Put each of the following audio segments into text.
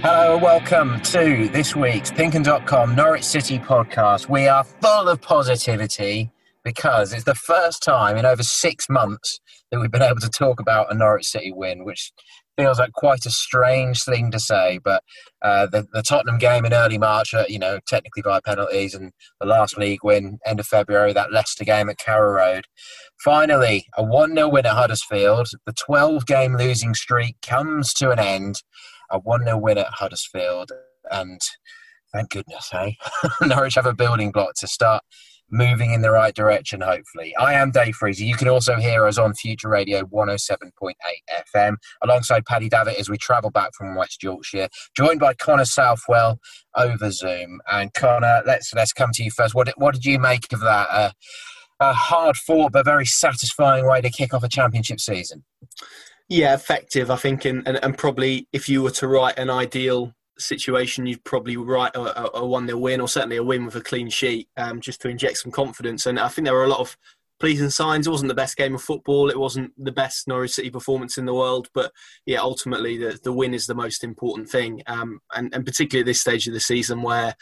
Hello welcome to this week's Pinkun.com Norwich City podcast. We are full of positivity because it's the first time in over six months that we've been able to talk about a Norwich City win, which feels like quite a strange thing to say. But uh, the, the, Tottenham game in early March, uh, you know, technically by penalties, and the last league win end of February, that Leicester game at Carrow Road. Finally, a 1 0 win at Huddersfield. The 12 game losing streak comes to an end a 1 0 win at Huddersfield. And thank goodness, hey? Norwich have a building block to start moving in the right direction, hopefully. I am Dave Freezer. You can also hear us on Future Radio 107.8 FM alongside Paddy Davitt as we travel back from West Yorkshire, joined by Connor Southwell over Zoom. And Connor, let's let's come to you first. What, what did you make of that? Uh, a hard fought but very satisfying way to kick off a championship season. Yeah, effective, I think, and, and, and probably if you were to write an ideal situation, you'd probably write a, a, one 0 win or certainly a win with a clean sheet, um, just to inject some confidence. And I think there were a lot of pleasing signs. It wasn't the best game of football. It wasn't the best Norwich City performance in the world, but yeah, ultimately the, the win is the most important thing. Um, and, and particularly at this stage of the season where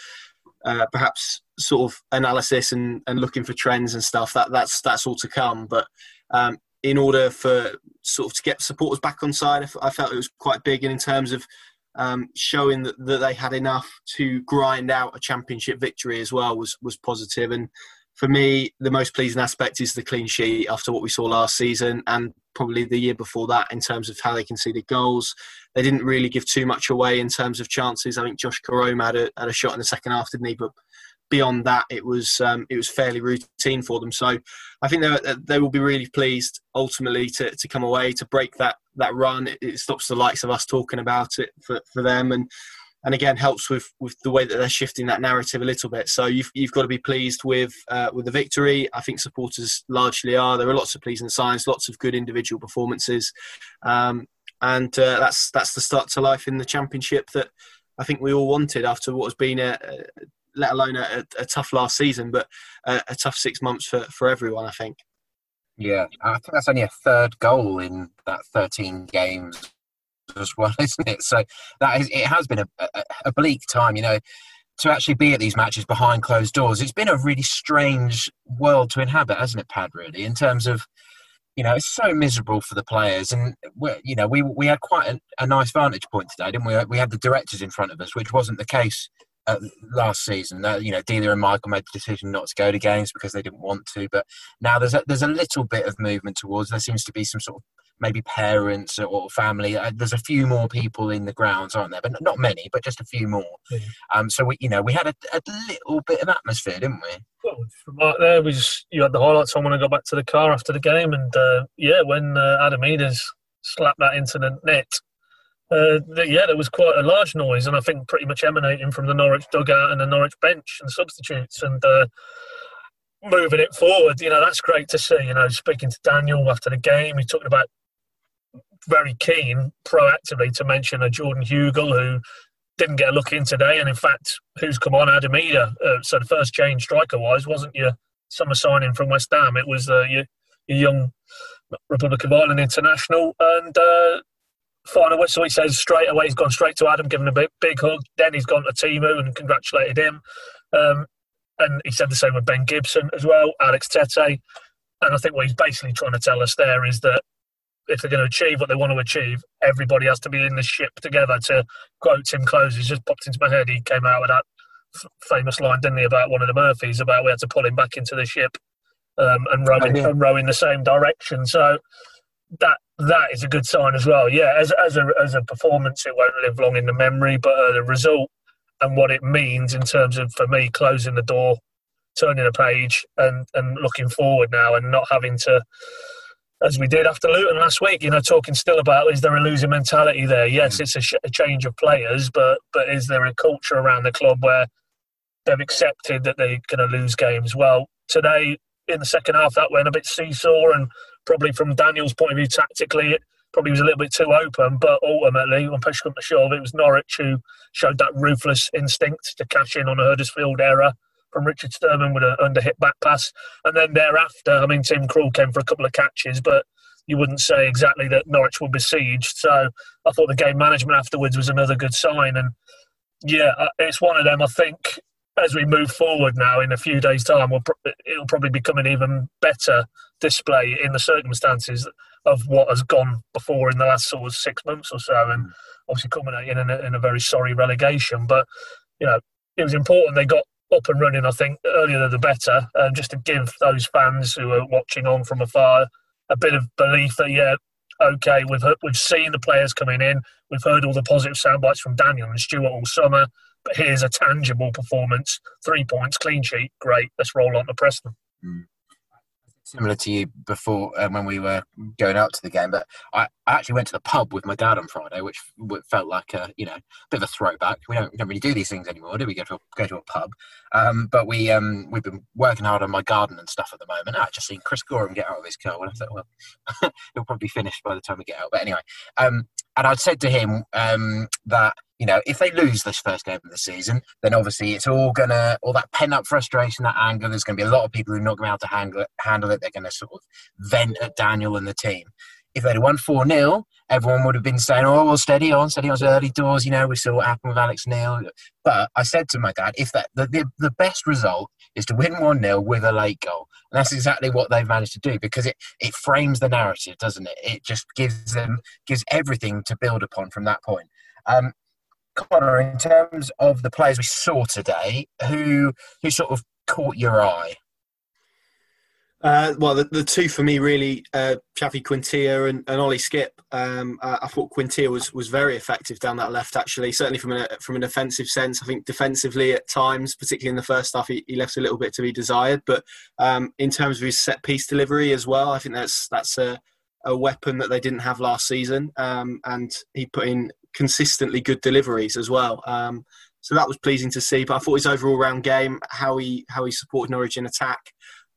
uh, perhaps sort of analysis and, and looking for trends and stuff that that's that's all to come. But um, in order for sort of to get supporters back on side, I felt it was quite big And in terms of um, showing that, that they had enough to grind out a championship victory as well was was positive. And for me, the most pleasing aspect is the clean sheet after what we saw last season and probably the year before that in terms of how they conceded goals. They didn't really give too much away in terms of chances. I think Josh Koroma had a, had a shot in the second half, didn't he? But beyond that, it was um, it was fairly routine for them. So I think they they will be really pleased ultimately to, to come away to break that that run. It, it, stops the likes of us talking about it for, for them and. And again, helps with, with the way that they're shifting that narrative a little bit. So you've, you've got to be pleased with uh, with the victory. I think supporters largely are. There are lots of pleasing signs, lots of good individual performances, um, and uh, that's that's the start to life in the championship that I think we all wanted after what has been a, let alone a, a tough last season, but a, a, tough six months for, for everyone, I think. Yeah, I think that's only a third goal in that 13 games as well, isn't it? So that is, it has been a, a, a bleak time, you know, to actually be at these matches behind closed doors. It's been a really strange world to inhabit, hasn't it, Pad? Really, in terms of you know, it's so miserable for the players. And we, you know, we we had quite a, a, nice vantage point today, didn't we? We had the directors in front of us, which wasn't the case uh, last season. Uh, you know, Delia and Michael made the decision not to go to games because they didn't want to. But now there's a, there's a little bit of movement towards. There seems to be some sort of maybe parents or family. Uh, there's a few more people in the grounds, aren't there? But not many, but just a few more. Yeah. Um, so we, you know, we had a, a, little bit of atmosphere, didn't we? Well, from right there, we just you had the highlights on when I got back to the car after the game, and uh, yeah, when uh, Adam Idah's slapped that into the net, uh, yeah, there was quite a large noise, and I think pretty much emanating from the Norwich dugout and the Norwich bench and substitutes, and uh, moving it forward. You know, that's great to see. You know, speaking to Daniel after the game, he's talked about very keen proactively to mention a Jordan Hugill who didn't get a look in today, and in fact, who's come on, Adam Idah. Uh, so the first change striker wise wasn't your summer signing from West Ham; it was uh, your, your young Republic of Ireland international, and uh, final whistle, he says straight away he's gone straight to Adam, given a big, big hug. Then he's gone to Teemu and congratulated him. Um, and he said the same with Ben Gibson as well, Alex Tettey. And I think what he's basically trying to tell us there is that if they're going to achieve what they want to achieve, everybody has to be in the ship together. To quote Tim Close, he's just popped into my head. He came out with that f- famous line, didn't he, about one of the Murphys about we had to pull him back into the ship um, and oh, yeah. and row in the same direction. So that that is a good sign as well. Yeah, as as a as a performance, it won't live long in the memory, but uh, the result and what it means in terms of for me closing the door, turning a page, and and looking forward now, and not having to. As we did after Luton last week, you know, talking still about is there a losing mentality there? Yes, mm. it's a, sh- a change of players, but but is there a culture around the club where they've accepted that they're going to lose games? Well, today in the second half, that went a bit seesaw, and probably from Daniel's point of view, tactically, it probably was a little bit too open. But ultimately, when push comes to shove, it was Norwich who showed that ruthless instinct to cash in on a Huddersfield error from Richard Stearman with an under hit back pass. And then thereafter, I mean, Tim Krul came for a couple of catches, but you wouldn't say exactly that Norwich were besieged. So I thought the game management afterwards was another good sign. And yeah, uh, it's one of them. I think as we move forward now, in a few days' time, we'll pro- it'll probably become an even better display in the circumstances of what has gone before in the last sort of six months or so, and obviously culminating in a, in a very sorry relegation. But you know, it was important they got up and running. I think earlier the better, um, just to give those fans who are watching on from afar a bit of belief that yeah, okay, we've heard, we've seen the players coming in, we've heard all the positive sound bites from Daniel and Stuart all summer, but here's a tangible performance, three points, clean sheet, great. Let's roll on to Preston. Mm similar to you before um, when we were going out to the game, but I, I actually went to the pub with my dad on Friday, which felt like a you know bit of a throwback. We don't, we don't really do these things anymore, do we? Go to a, go to a pub, um, but we um, we've been working hard on my garden and stuff at the moment. I just seen Chris Goreham get out of his car, and I thought, well, he'll probably finish by the time we get out. But anyway, um, and I'd said to him um, that you know if they lose this first game of the season, then obviously it's all gonna all that pent up frustration, that anger. There's going to be a lot of people who are not going to be able to handle it. Handle it. They're going to sort of vent at Daniel and the team. If they'd won 4 0, everyone would have been saying, oh, well, steady on, steady on, early doors. You know, we saw what happened with Alex Neil. But I said to my dad, if that the, the, the best result is to win 1 0 with a late goal. And that's exactly what they've managed to do because it, it frames the narrative, doesn't it? It just gives them, gives everything to build upon from that point. Um, Connor, in terms of the players we saw today, who who sort of caught your eye? Uh, well, the, the two for me really, uh, Xavi Quintilla and, and Ollie Skipp. Um, I, I, thought Quintilla was, was very effective down that left. Actually, certainly from an from an offensive sense. I think defensively at times, particularly in the first half, he, he left a little bit to be desired. But um, in terms of his set piece delivery as well, I think that's that's a, a weapon that they didn't have last season. Um, and he put in consistently good deliveries as well. Um, so that was pleasing to see. But I thought his overall round game, how he how he supported Norwich in attack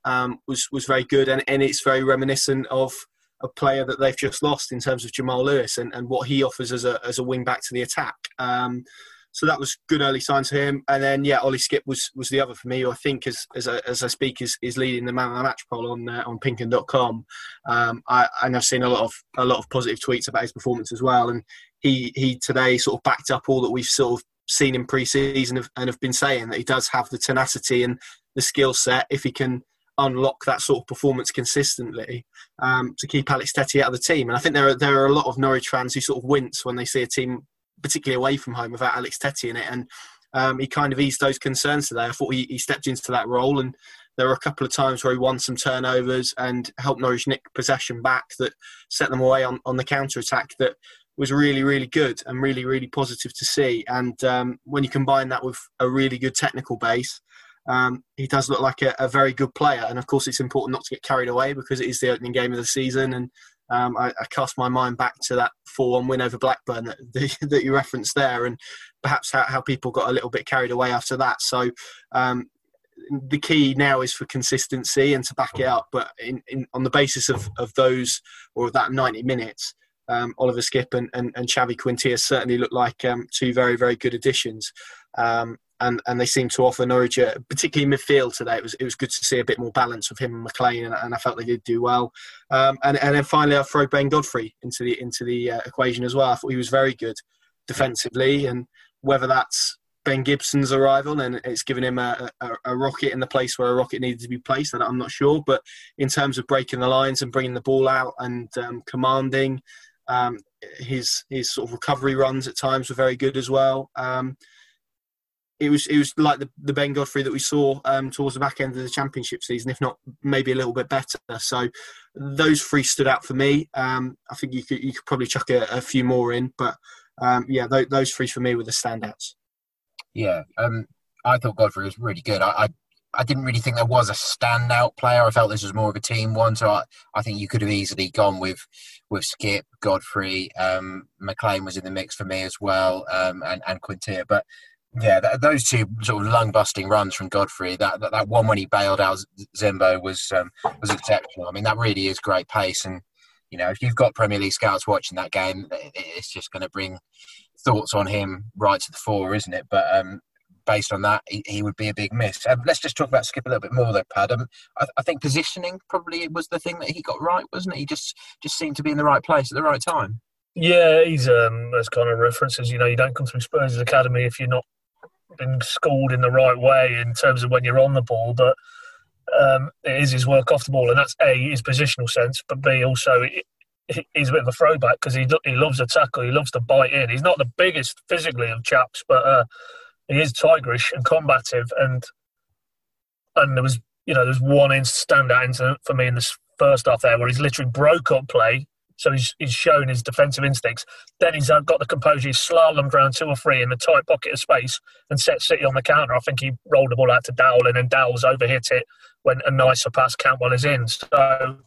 um, was was very good, and, and it's very reminiscent of a player that they've just lost in terms of Jamal Lewis and, and what he offers as a as a wing back to the attack. Um, so that was good early signs for him. And then yeah, Ollie Skipp was was the other for me. I think as as I, as I speak is, is leading the man of the match poll on uh, on Pinkun.com. Um, I and I've seen a lot of a lot of positive tweets about his performance as well. And he he today sort of backed up all that we've sort of seen in pre-season and have been saying that he does have the tenacity and the skill set if he can unlock that sort of performance consistently um, to keep Alex Tettey out of the team. And I think there are there are a lot of Norwich fans who sort of wince when they see a team, particularly away from home, without Alex Tettey in it. And um, he kind of eased those concerns today. I thought he, he stepped into that role, and there were a couple of times where he won some turnovers and helped Norwich nick possession back that set them away on, on the counter attack. That was really, really good and really, really positive to see. And um, when you combine that with a really good technical base, um, he does look like a, a, very good player. And of course, it's important not to get carried away because it is the opening game of the season. And um, I, I, cast my mind back to that 4 1 win over Blackburn that, that you referenced there, and perhaps how, how, people got a little bit carried away after that. So, um, the key now is for consistency and to back it up. But in, in, on the basis of, of those or of that 90 minutes, um, Oliver Skipp and, and, and Xavi certainly look like um, two very, very good additions. Um, and, and they seem to offer Norwich, a, particularly midfield today. It was it was good to see a bit more balance with him and McLean, and, and I felt they did do well. Um, and and then finally, I throw Ben Godfrey into the into the uh, equation as well. I thought he was very good defensively, and whether that's Ben Gibson's arrival and it's given him a, a, a, rocket in the place where a rocket needed to be placed. I'm not sure, but in terms of breaking the lines and bringing the ball out and um, commanding, um, his his sort of recovery runs at times were very good as well. Um, it was it was like the, the Ben Godfrey that we saw um, towards the back end of the championship season, if not maybe a little bit better. So those three stood out for me. Um, I think you could you could probably chuck a, a few more in, but um, yeah, th- those three for me were the standouts. Yeah, um, I thought Godfrey was really good. I, I, I didn't really think there was a standout player. I felt this was more of a team one, so I, I think you could have easily gone with with Skipp, Godfrey, um, McLean was in the mix for me as well, um, and and Quintilla. But yeah, that, those two sort of lung busting runs from Godfrey, that, that, that one when he bailed out Zimbo was um, was exceptional. I mean, that really is great pace, and you know, if you've got Premier League scouts watching that game, it's just going to bring thoughts on him right to the fore, isn't it? But um, based on that, he, he would be a big miss. Um, let's just talk about Skipp a little bit more, though, Pad. Um, I, I, think positioning probably was the thing that he got right, wasn't it? He just just seemed to be in the right place at the right time. Yeah, he's um, as kind of references. You know, you don't come through Spurs' academy if you're not been schooled in the right way in terms of when you're on the ball, but um, it is his work off the ball, and that's a his positional sense, but b also he's a bit of a throwback because he he loves a tackle, he loves to bite in. He's not the biggest physically of chaps, but uh, he is tigerish and combative, and and there was you know there's one standout incident for me in this first half there where he's literally broke up play. So he's, he's shown his defensive instincts. Then he's got the composure. He's slalomed around two or three in the tight pocket of space and set City on the counter. I think he rolled the ball out to Dowell and then Dowell's overhit it when a nicer pass Cantwell is in. So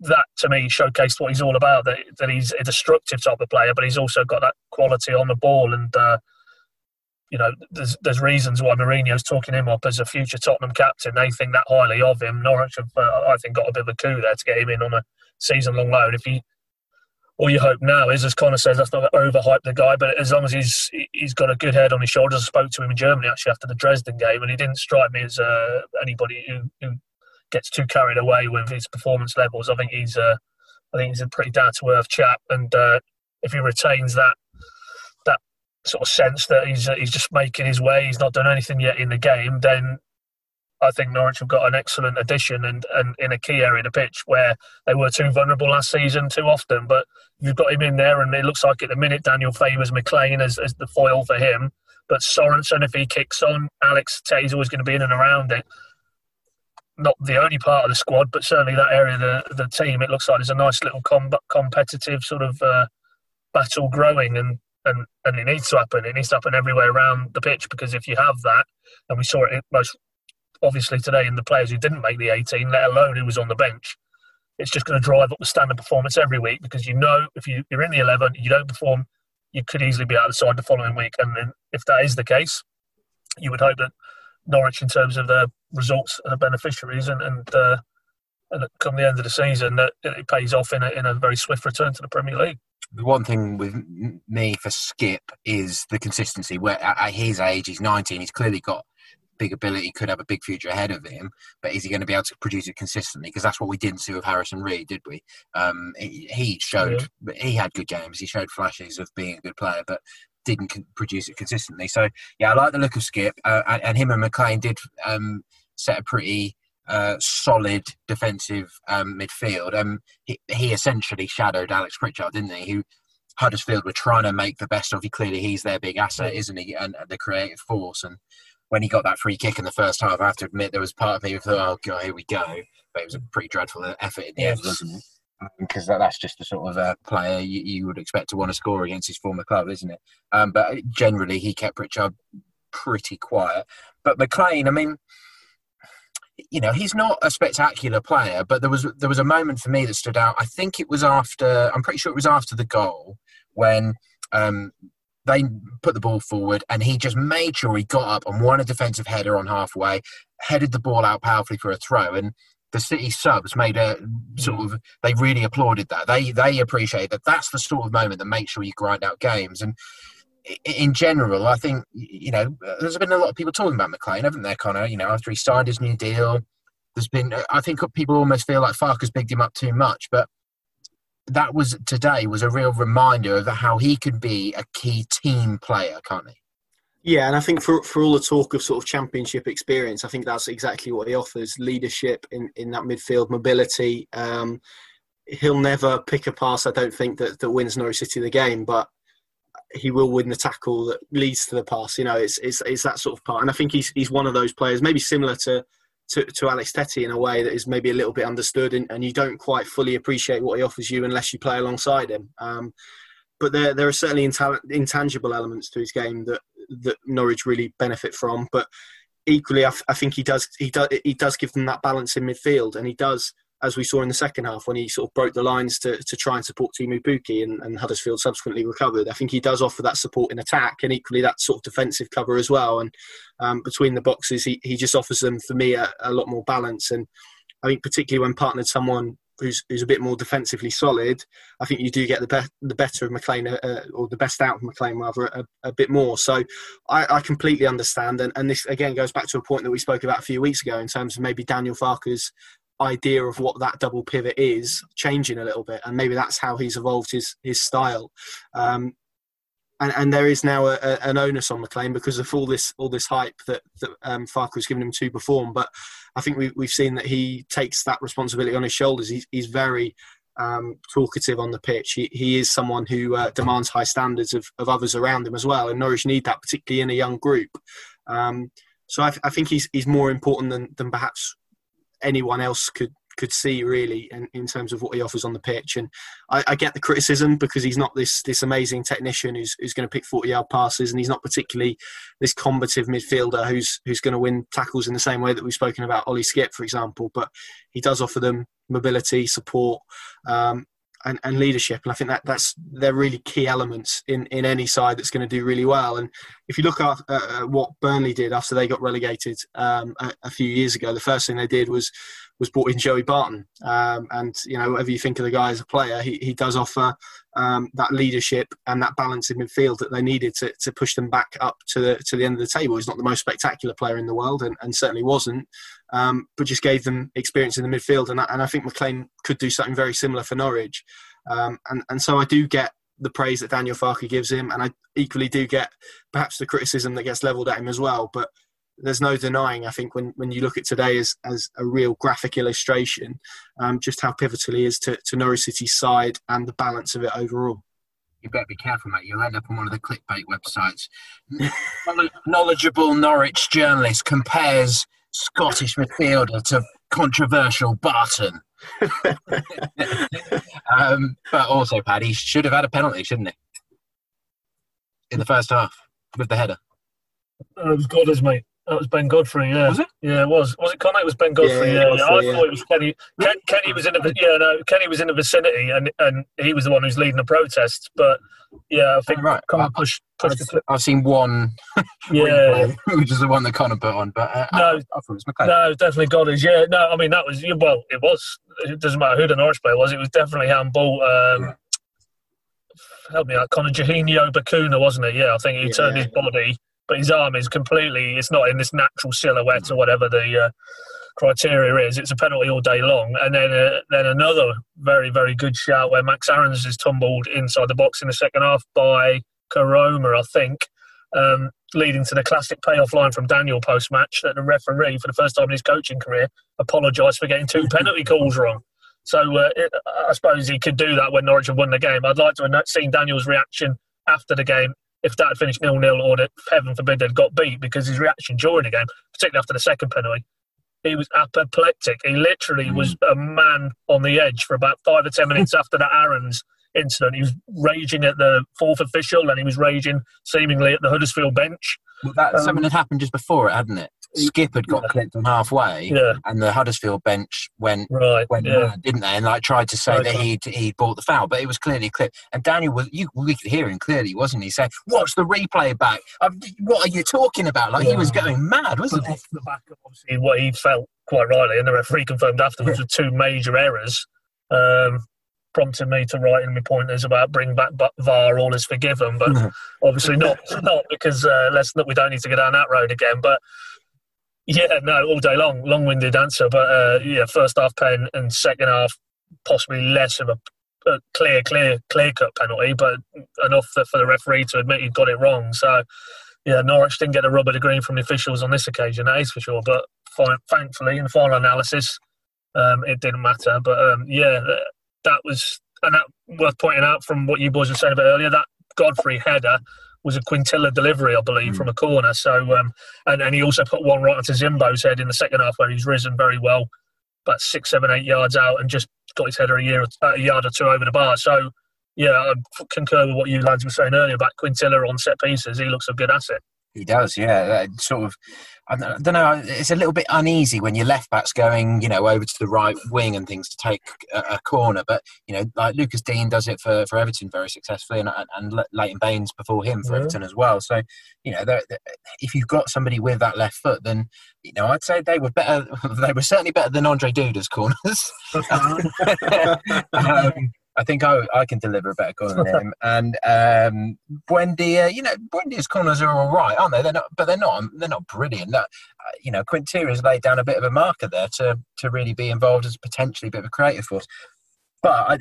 that to me showcased what he's all about. That that he's a destructive type of player, but he's also got that quality on the ball. And uh, you know, there's there's reasons why Mourinho's talking him up as a future Tottenham captain. They think that highly of him. Norwich have, uh, I think, got a bit of a coup there to get him in on a season-long loan. If he all you hope now is, as Connor says, that's not overhype the guy, but as long as he's he's got a good head on his shoulders. I spoke to him in Germany actually after the Dresden game, and he didn't strike me as uh, anybody who, who gets too carried away with his performance levels. I think he's a, I think he's a pretty down to earth chap, and uh, if he retains that sort of sense that he's he's just making his way, he's not done anything yet in the game, then I think Norwich have got an excellent addition and, and in a key area of the pitch where they were too vulnerable last season too often. But you've got him in there, and it looks like at the minute Daniel favours McLean as, as the foil for him. But Sorensen, if he kicks on, Alex Tettey's always going to be in and around it not the only part of the squad, but certainly that area of the, the team, it looks like there's a nice little com- competitive sort of uh, battle growing, and, and, and it needs to happen. It needs to happen everywhere around the pitch because if you have that, and we saw it most obviously today in the players who didn't make the 18, let alone who was on the bench, it's just going to drive up the standard performance every week because you know if you, you're in the 11, you don't perform, you could easily be out of the side the following week. And then if that is the case, you would hope that Norwich in terms of the results the beneficiaries, and and, uh, and come the end of the season, that it pays off in a, in a very swift return to the Premier League. The one thing with me for Skipp is the consistency. Where at his age, he's 19, he's clearly got big ability, could have a big future ahead of him. But is he going to be able to produce it consistently? Because that's what we didn't see with Harrison Reed, did we? Um, he, he, showed yeah. he had good games. He showed flashes of being a good player, but didn't produce it consistently. So yeah, I like the look of Skipp, uh, and, and, him and McLean did um, set a pretty uh, solid defensive um, midfield. Um, he, he, essentially shadowed Alex Pritchard, didn't he? Who Huddersfield were trying to make the best of. He clearly he's their big asset, isn't he? And, and the creative force. And when he got that free kick in the first half, I have to admit there was part of me who thought, "Oh god, here we go." But it was a pretty dreadful effort in the end, wasn't it? because um, that's just the sort of uh, player you, you, would expect to want to score against his former club, isn't it? Um, but generally, he kept Pritchard pretty quiet. But McLean, I mean, you know, he's not a spectacular player, but there was there was a moment for me that stood out. I think it was after, I'm pretty sure it was after the goal when um, they put the ball forward and he just made sure he got up and won a defensive header on halfway, headed the ball out powerfully for a throw. And the City subs made a sort of they really applauded that. They they appreciate that. That's the sort of moment that makes sure you grind out games. And in general, I think you know there's been a lot of people talking about McLean, haven't there, Connor? You know, after he signed his new deal, there's been I think people almost feel like Farke's bigged him up too much, but that was today was a real reminder of how he could be a key team player, can't he? Yeah, and I think for for all the talk of sort of championship experience, I think that's exactly what he offers: leadership in in that midfield, mobility. Um, he'll never pick a pass. I don't think that that wins Norwich City the game, but he will win the tackle that leads to the pass. You know, it's it's it's that sort of part, and I think he's he's one of those players, maybe similar to. To, to Alex Tettey in a way that is maybe a little bit understood, and, and you don't quite fully appreciate what he offers you unless you play alongside him. Um, but there there are certainly intangible elements to his game that that Norwich really benefit from. But equally, I, f- I think he does he does he does give them that balance in midfield, and he does as we saw in the second half when he sort of broke the lines to, to try and support Teemu Pukki and, and, Huddersfield subsequently recovered. I think he does offer that support in attack and equally that sort of defensive cover as well. And um, between the boxes, he, he just offers them for me a, a, lot more balance. And I think particularly when partnered someone who's who's a bit more defensively solid, I think you do get the best the better of McLean uh, uh, or the best out of McLean rather a, a bit more. So I, I, completely understand, and, and this again goes back to a point that we spoke about a few weeks ago in terms of maybe Daniel Farke's idea of what that double pivot is changing a little bit, and maybe that's how he's evolved his his style. Um, and, and there is now a, a, an onus on McLean because of all this all this hype that that um, Farke was giving him to perform. But I think we, we've seen that he takes that responsibility on his shoulders. He's, he's very um, talkative on the pitch. He, he is someone who uh, demands high standards of, of others around him as well. And Norwich need that, particularly in a young group. Um, so I, I, think he's, he's more important than, than perhaps anyone else could could see really in, in terms of what he offers on the pitch. And I, I, get the criticism because he's not this this amazing technician who's, who's going to pick 40 yard passes, and he's not particularly this combative midfielder who's who's going to win tackles in the same way that we've spoken about Ollie Skipp, for example. But he does offer them mobility, support. Um, and, and, leadership. And I think that that's they're really key elements in, in any side that's going to do really well. And if you look at uh, what Burnley did after they got relegated um, a, a, few years ago, the first thing they did was was brought in Joey Barton. Um, and you know, whatever you think of the guy as a player, he, he does offer um, that leadership and that balance in midfield that they needed to, to push them back up to the to the end of the table. He's not the most spectacular player in the world, and, and certainly wasn't, um, but just gave them experience in the midfield. And, and I think McLean could do something very similar for Norwich. Um, and and so I do get the praise that Daniel Farke gives him, and I equally do get perhaps the criticism that gets levelled at him as well. But there's no denying, I think, when, when you look at today as, as a real graphic illustration, um, just how pivotal he is to, to Norwich City's side and the balance of it overall. You better be careful, mate. You'll end up on one of the clickbait websites. Knowledgeable Norwich journalist compares Scottish midfielder to controversial Barton. um, but also, Paddy should have had a penalty, shouldn't he? In the first half with the header. Uh, it was Goddard's, mate. That was Ben Godfrey, yeah. Was it? Yeah, it was. Was it Connor? It was Ben Godfrey. Yeah, yeah. yeah. I yeah. thought it was Kenny. Ken, Kenny was in the yeah no Kenny was in the vicinity and and he was the one who's leading the protest. But yeah, I think oh, right. Connor pushed pushed I've, I've seen one. yeah, which is the one that Connor put on. But uh, no, I, I, thought it was McLean. No, definitely Goddard's. Yeah, no, I mean that was well, it was. It doesn't matter who the Norwich player was. It was definitely handball. Um, help me out, Connor Juninho Bacuna, wasn't it? Yeah, I think he turned his body but his arm is completely it's not in this natural silhouette or whatever the uh, criteria is. It's a penalty all day long. And then uh, then another very very good shout where max aarons is tumbled inside the box in the second half by Koroma I think um, leading to the classic payoff line from Daniel post match that the referee for the first time in his coaching career apologised for getting two penalty calls wrong. So uh, it, I suppose he could do that when Norwich have won the game. I'd like to have seen Daniel's reaction after the game if that had finished nil nil or that heaven forbid they'd got beat because his reaction during the game, particularly after the second penalty, he was apoplectic. He literally mm. was a man on the edge for about five or ten minutes after that Aarons incident. He was raging at the fourth official and he was raging seemingly at the Huddersfield bench. Well, that um, something had happened just before it, hadn't it? Skipp had got yeah. clipped on halfway, yeah. and the Huddersfield bench went right, went yeah. mad, didn't they? And like tried to say that he he bought the foul, but it was clearly clipped. And Daniel was you we could hear him clearly, wasn't he? Saying, "Watch the replay back. Um, what are you talking about?" Like he was going mad, wasn't he? the back of obviously what he felt quite rightly, and the referee confirmed afterwards with two major errors. Um, prompting me to write in my pointers about bring back VAR, all is forgiven, but obviously not not because uh, let's not we don't need to go down that road again. But yeah, no, all day long, long-winded answer, but uh, yeah, first half pen and second half possibly less of a, a clear, clear, clear-cut penalty, but enough for, the referee to admit he got it wrong. So yeah, Norwich didn't get a rubber to green from the officials on this occasion, that is for sure. But fine, thankfully, in final analysis, um, it didn't matter. But um, yeah, that was and that worth pointing out from what you boys were saying about earlier. That Godfrey header was a quintilla delivery, I believe, mm. from a corner. So, um, and, and he also put one right onto Zimbo's head in the second half where he's risen very well, about six, seven, eight yards out, and just got his header a, year, a yard or two over the bar. So, yeah, I concur with what you lads were saying earlier about Quintilla on set pieces. He looks a good asset. He does, yeah. Sort of, I don't know. It's a little bit uneasy when your left back's going, you know, over to the right wing and things to take a, a corner. But you know, like Lucas Digne does it for, for Everton very successfully, and and Leighton Baines before him for yeah. Everton as well. So you know, they're, they're, if you've got somebody with that left foot, then you know, I'd say they were better. They were certainly better than Ondrej Duda's corners. um, I think I, I can deliver a better corner than him. And um, Buendia, you know, Buendia's corners are all right, aren't they? They're not, but they're not. They're not brilliant. That, uh, you know, Quintilla has laid down a bit of a marker there to to really be involved as potentially a bit of a creative force. But I,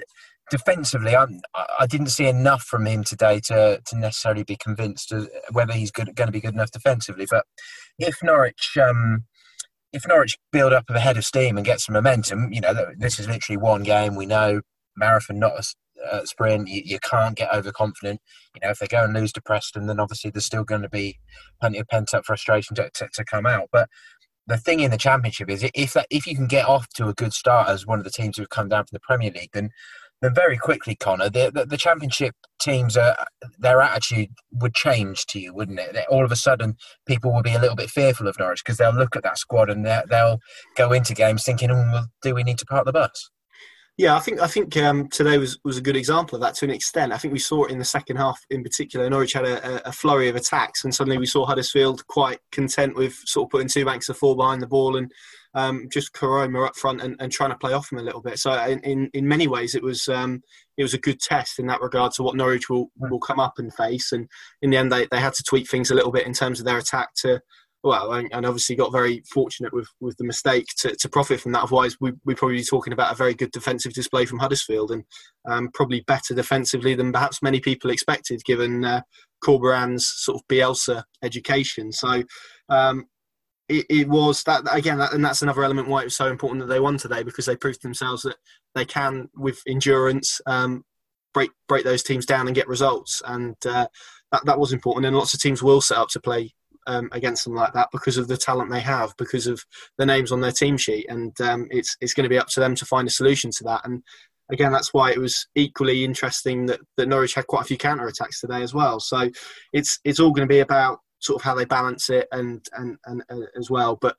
defensively, I'm, I didn't see enough from him today to to necessarily be convinced whether he's good, going to be good enough defensively. But if Norwich. Um, if Norwich build up a head of steam and get some momentum, you know, this is literally one game. We know marathon, not a uh, sprint. You, you, can't get overconfident. You know, if they go and lose to Preston, then obviously there's still going to be plenty of pent up frustration to, to, to, come out. But the thing in the championship is if that if you can get off to a good start as one of the teams who've come down from the Premier League, then then very quickly, Connor, the, the, the championship teams, their attitude would change to you, wouldn't it? All of a sudden, people will be a little bit fearful of Norwich because they'll look at that squad and they'll go into games thinking, oh, well, do we need to park the bus? Yeah, I think I think um, today was, was a good example of that to an extent. I think we saw it in the second half in particular. Norwich had a, a flurry of attacks, and suddenly we saw Huddersfield quite content with sort of putting two banks of four behind the ball and um, just Koroma up front and, and, trying to play off him a little bit. So in, in, in many ways, it was um, it was a good test in that regard to what Norwich will, will come up and face. And in the end, they, they had to tweak things a little bit in terms of their attack to well, and, obviously got very fortunate with, with the mistake to, to profit from that. Otherwise, we, we'd probably be talking about a very good defensive display from Huddersfield and um, probably better defensively than perhaps many people expected, given uh, Corberan's sort of Bielsa education. So um, it, it, was that again, that, and that's another element why it was so important that they won today because they proved themselves that they can, with endurance, um, break break those teams down and get results. And uh, that that was important. And lots of teams will set up to play um, against them like that because of the talent they have, because of the names on their team sheet, and um, it's it's going to be up to them to find a solution to that. And again, that's why it was equally interesting that, that Norwich had quite a few counter attacks today as well. So it's it's all going to be about sort of how they balance it and and, and uh, as well. But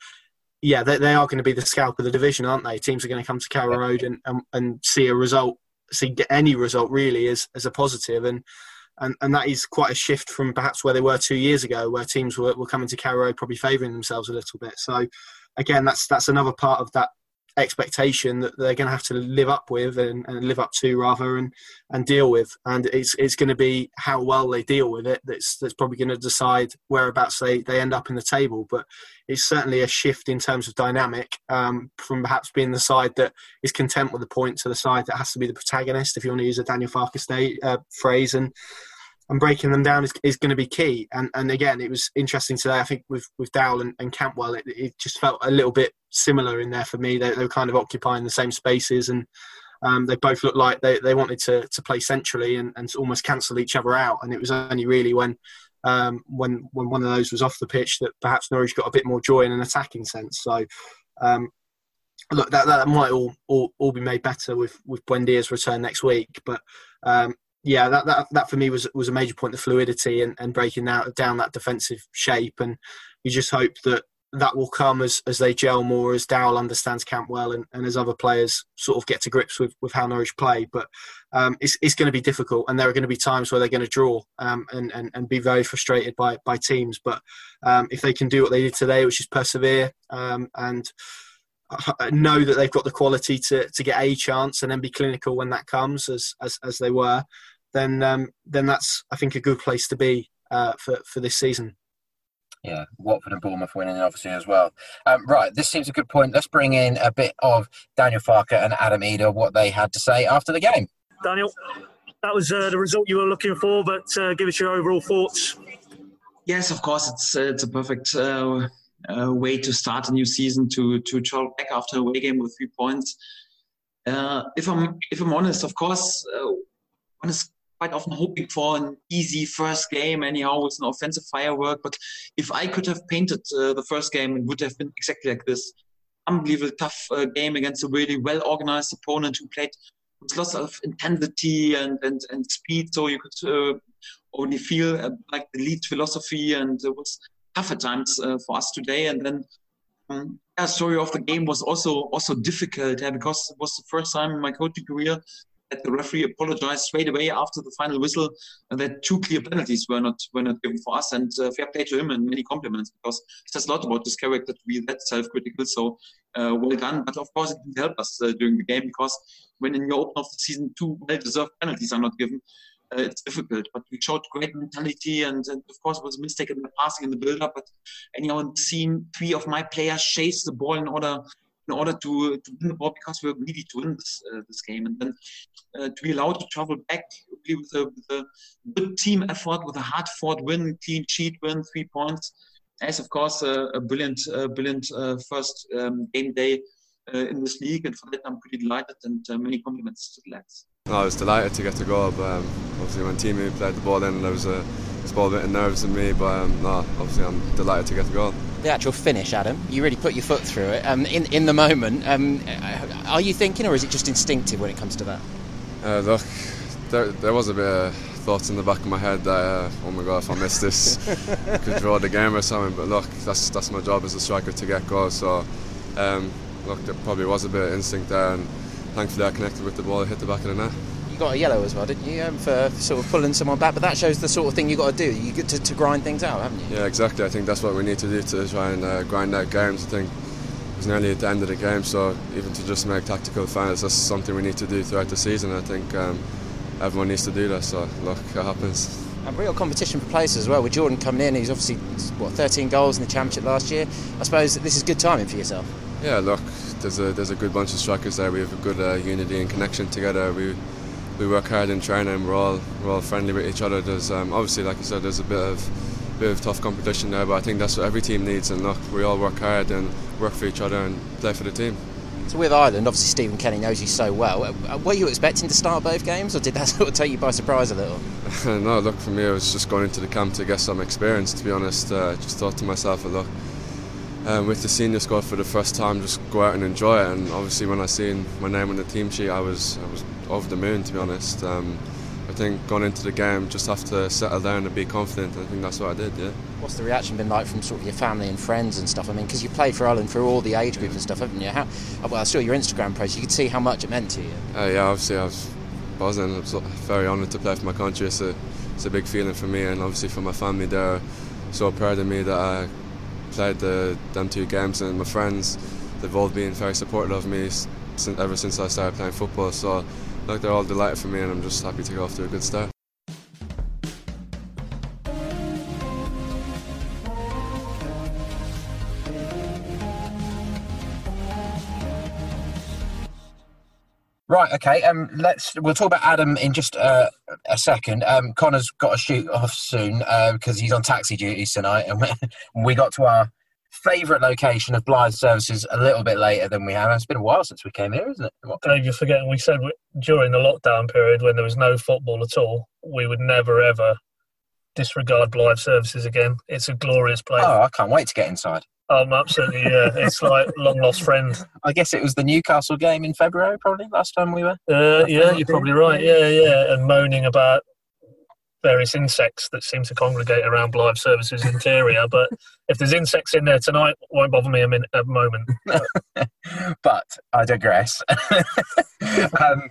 yeah, they, they are going to be the scalp of the division, aren't they? Teams are going to come to Carrow Road and, and, and see a result, see any result really as, as a. And and, and that is quite a shift from perhaps where they were two years ago, where teams were, were coming to Carrow probably favouring themselves a little bit. So again, that's that's another part of that expectation that they're going to have to live up with and, and, live up to rather and and deal with and it's it's going to be how well they deal with it that's that's probably going to decide whereabouts they they end up in the table but it's certainly a shift in terms of dynamic um, from perhaps being the side that is content with the point to the side that has to be the protagonist if you want to use a Daniel Farke state uh, phrase and and breaking them down is, is going to be key. And and again, it was interesting today. I think with with Dowell and, and Cantwell, it, it, just felt a little bit similar in there for me. They, they were kind of occupying the same spaces, and um, they both looked like they, they wanted to to play centrally and, and almost cancel each other out. And it was only really when um, when when one of those was off the pitch that perhaps Norwich got a bit more joy in an attacking sense. So. Um, look, that, that might all, all, all be made better with with Buendia's return next week, but um, yeah, that, that that for me was was a major point, the fluidity and, and breaking out down that defensive shape. And you just hope that that will come as, as they gel more, as Dowell understands Cantwell and, and as other players sort of get to grips with, with how Norwich play. But um, it's, it's going to be difficult, and there are going to be times where they're going to draw um, and, and, and be very frustrated by, by teams. But um, if they can do what they did today, which is persevere um, and uh, know that they've got the quality to, to get a chance and then be clinical when that comes, as, as, as they were, then um, then that's I think a good place to be uh, for for this season. Yeah, Watford and Bournemouth winning obviously as well. Um, right, this seems a good point. Let's bring in a bit of Daniel Farke and Adam Idah, what they had to say after the game. Daniel, that was uh, the result you were looking for, but uh, give us your overall thoughts. Yes, of course, it's uh, it's a perfect uh, uh, way to start a new season to to travel back after a away game with three points. if I'm if I'm honest, of course, one is quite often hoping for an easy first game, anyhow, with an offensive firework. But if I could have painted uh, the first game, it would have been exactly like this unbelievable tough uh, game against a really well organized opponent who played with lots of intensity and, and, and speed. So you could uh, only feel uh, like the Leeds philosophy, and it was tough at times uh, for us today. And then um, yeah, story of the game was also also difficult yeah, because it was the first time in my coaching career that the referee apologized straight away after the final whistle that two clear penalties were not were not given for us. And uh, fair play to him and many compliments because it says a lot about this character to be that self-critical. So uh, well done. But of course, it didn't help us uh, during the game because when in your open of the season two well-deserved penalties are not given, uh, it's difficult. But we showed great mentality, and, and, of course, it was a mistake in the passing in the build-up. But anyhow, in scene, three of my players chased the ball in order in order to, to win the ball because we were greedy to win this, uh, this game. And then uh, to be allowed to travel back really with, a, with a good team effort, with a hard-fought win, clean sheet win, three points. As of course a, a brilliant, uh, brilliant uh, first um, game day uh, in this league, and for that I'm pretty delighted. And uh, many compliments to the lads. I was delighted to get the goal, but um, obviously when teammate played the ball in, there was a small bit of nerves in me, but um, no, obviously I'm delighted to get the goal. The actual finish, Adam, you really put your foot through it. Um, in in the moment, um, are you thinking, or is it just instinctive when it comes to that? Uh, look, there, there was a bit of thoughts in the back of my head that uh, oh my god, if I miss this, I could draw the game or something. But look, that's that's my job as a striker to get goals. So um, look, there probably was a bit of instinct there, and thankfully I connected with the ball, hit the back of the net you got a yellow as well, didn't you, um, for sort of pulling someone back? But that shows the sort of thing you got to do. You get to, to, grind things out, haven't you? Yeah, exactly. I think that's what we need to do to try and uh, grind out games. I think it's nearly at the end of the game, so even to just make tactical finals, that's something we need to do throughout the season. I think um, everyone needs to do that. So look, it happens. And real competition for places as well. With Jordan coming in, he's obviously what 13 goals in the championship last year. I suppose this is good timing for yourself. Yeah, look, there's a there's a good bunch of strikers there. We have a good uh, unity and connection together. We we work hard in training. And We're all we're all friendly with each other. There's um, obviously, like I said, there's a bit of bit of tough competition there, but I think that's what every team needs. And look, we all work hard and work for each other and play for the team. So with Ireland, obviously Stephen Kenny knows you so well. Uh, were you expecting to start both games, or did that sort of take you by surprise a little? no, look for me, I was just going into the camp to get some experience. To be honest, uh, I just thought to myself, look. Um, with the senior squad for the first time, just go out and enjoy it. And obviously, when I seen my name on the team sheet, I was I was over the moon, to be honest. Um, I think going into the game, just have to settle down and be confident. I think that's what I did. Yeah. What's the reaction been like from sort of your family and friends and stuff? I mean, because you played for Ireland through all the age groups and stuff, haven't you? How, well, I saw your Instagram post. You could see how much it meant to you. Uh, yeah, obviously I was buzzing. I was very honoured to play for my country. It's a, it's a big feeling for me, and obviously for my family. They're so proud of me that I played the them two games, and my friends. They've all been very supportive of me since, ever since I started playing football. So like they're all delighted for me, and I'm just happy to go off to a good start. Right. Okay. Um. Let's. We'll talk about Adam in just uh, a second. Um. Connor's got to shoot off soon uh, because he's on taxi duties tonight, and we got to our favourite location of Blyth services a little bit later than we have. It's been a while since we came here, isn't it? What? Dave, you're forgetting we said during the lockdown period when there was no football at all, we would never ever disregard Blyth services again. It's a glorious place. Oh, I can't wait to get inside. Um, absolutely, yeah. it's like long lost friend. I guess it was the Newcastle game in February, probably last time we were. Uh, yeah, you're probably right. Yeah, yeah, and moaning about various insects that seem to congregate around Blyth Services interior. but if there's insects in there tonight, won't bother me a, minute, a moment. but I digress. um,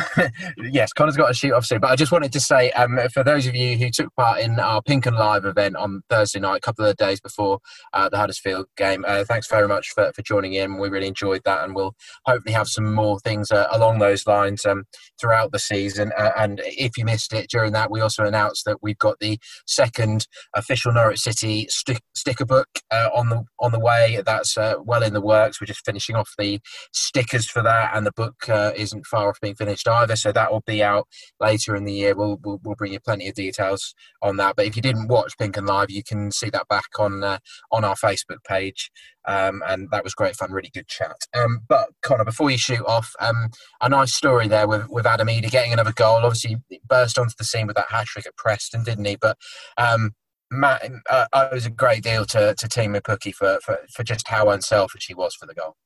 yes, Connor's got a shoot off soon. But I just wanted to say, um, for those of you who took part in our Pinkun Live event on Thursday night, a couple of days before uh, the Huddersfield game, uh, thanks very much for, for joining in. We really enjoyed that, and we'll hopefully have some more things uh, along those lines um, throughout the season. Uh, and if you missed it during that, we also announced that we've got the second official Norwich City st- sticker book uh, on the on the way. That's uh, well in the works. We're just finishing off the stickers for that, and the book isn't far off being finished either. So that will be out later in the year. We'll, we'll, we'll bring you plenty of details on that. But if you didn't watch Pinkun Live, you can see that back on uh, on our Facebook page. Um, and that was great fun, really good chat. Um, but Connor, before you shoot off, um, a nice story there with, with Adam Idah getting another goal. Obviously, burst onto the scene with that hat trick at Preston, didn't he? But um, Matt, uh, it was a great deal to, to Teemu Pukki for, for, for just how unselfish he was for the goal.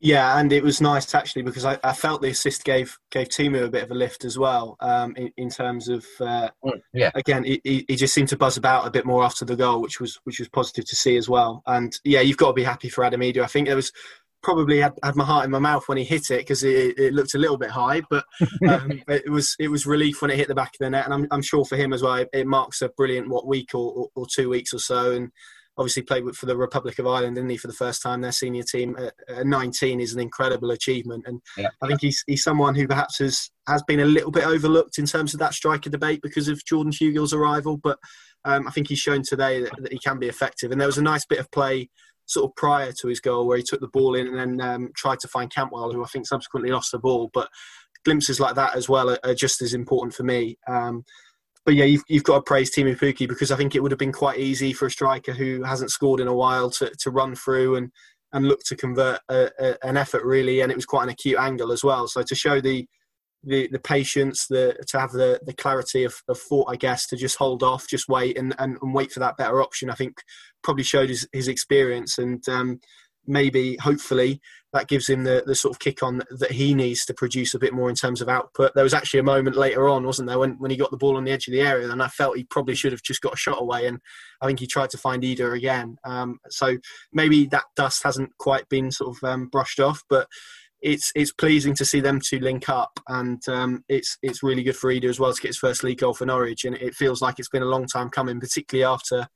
Yeah, and it was nice actually because I, I felt the assist gave gave Teemu a bit of a lift as well um, in, in terms of uh, mm, yeah. Again, he, he just seemed to buzz about a bit more after the goal, which was which was positive to see as well. And yeah, you've got to be happy for Adam Idah. I think there was probably had, had my heart in my mouth when he hit it because it, it, looked a little bit high, but um, it was it was relief when it hit the back of the net, and I'm, I'm sure for him as well, it, marks a brilliant what week or, or, or, two weeks or so, and obviously played for the Republic of Ireland, didn't he, for the first time? Their senior team at, at 19 is an incredible achievement, and yeah. I think he's he's someone who perhaps has has been a little bit overlooked in terms of that striker debate because of Jordan Hugill's arrival, but um, I think he's shown today that, that, he can be effective. And there was a nice bit of play sort of prior to his goal where he took the ball in and then um, tried to find Cantwell, who I think subsequently lost the ball, but. Glimpses like that as well are, are just as important for me. Um, but yeah, you've, you've got to praise Teemu Pukki because I think it would have been quite easy for a striker who hasn't scored in a while to, to run through and, and look to convert a, a, an effort really, and it was quite an acute angle as well. So to show the the, the patience, the to have the, the clarity of, of thought, I guess, to just hold off, just wait and, and, and wait for that better option. I think probably showed his, his experience and um, maybe hopefully that gives him the, the sort of kick on that he needs to produce a bit more in terms of output. There was actually a moment later on, wasn't there, when, when he got the ball on the edge of the area, and I felt he probably should have just got a shot away, and I think he tried to find Idah again. Um, so maybe that dust hasn't quite been sort of um, brushed off, but it's it's pleasing to see them two link up, and um, it's it's really good for Idah as well to get his first league goal for Norwich, and it feels like it's been a long time coming, particularly after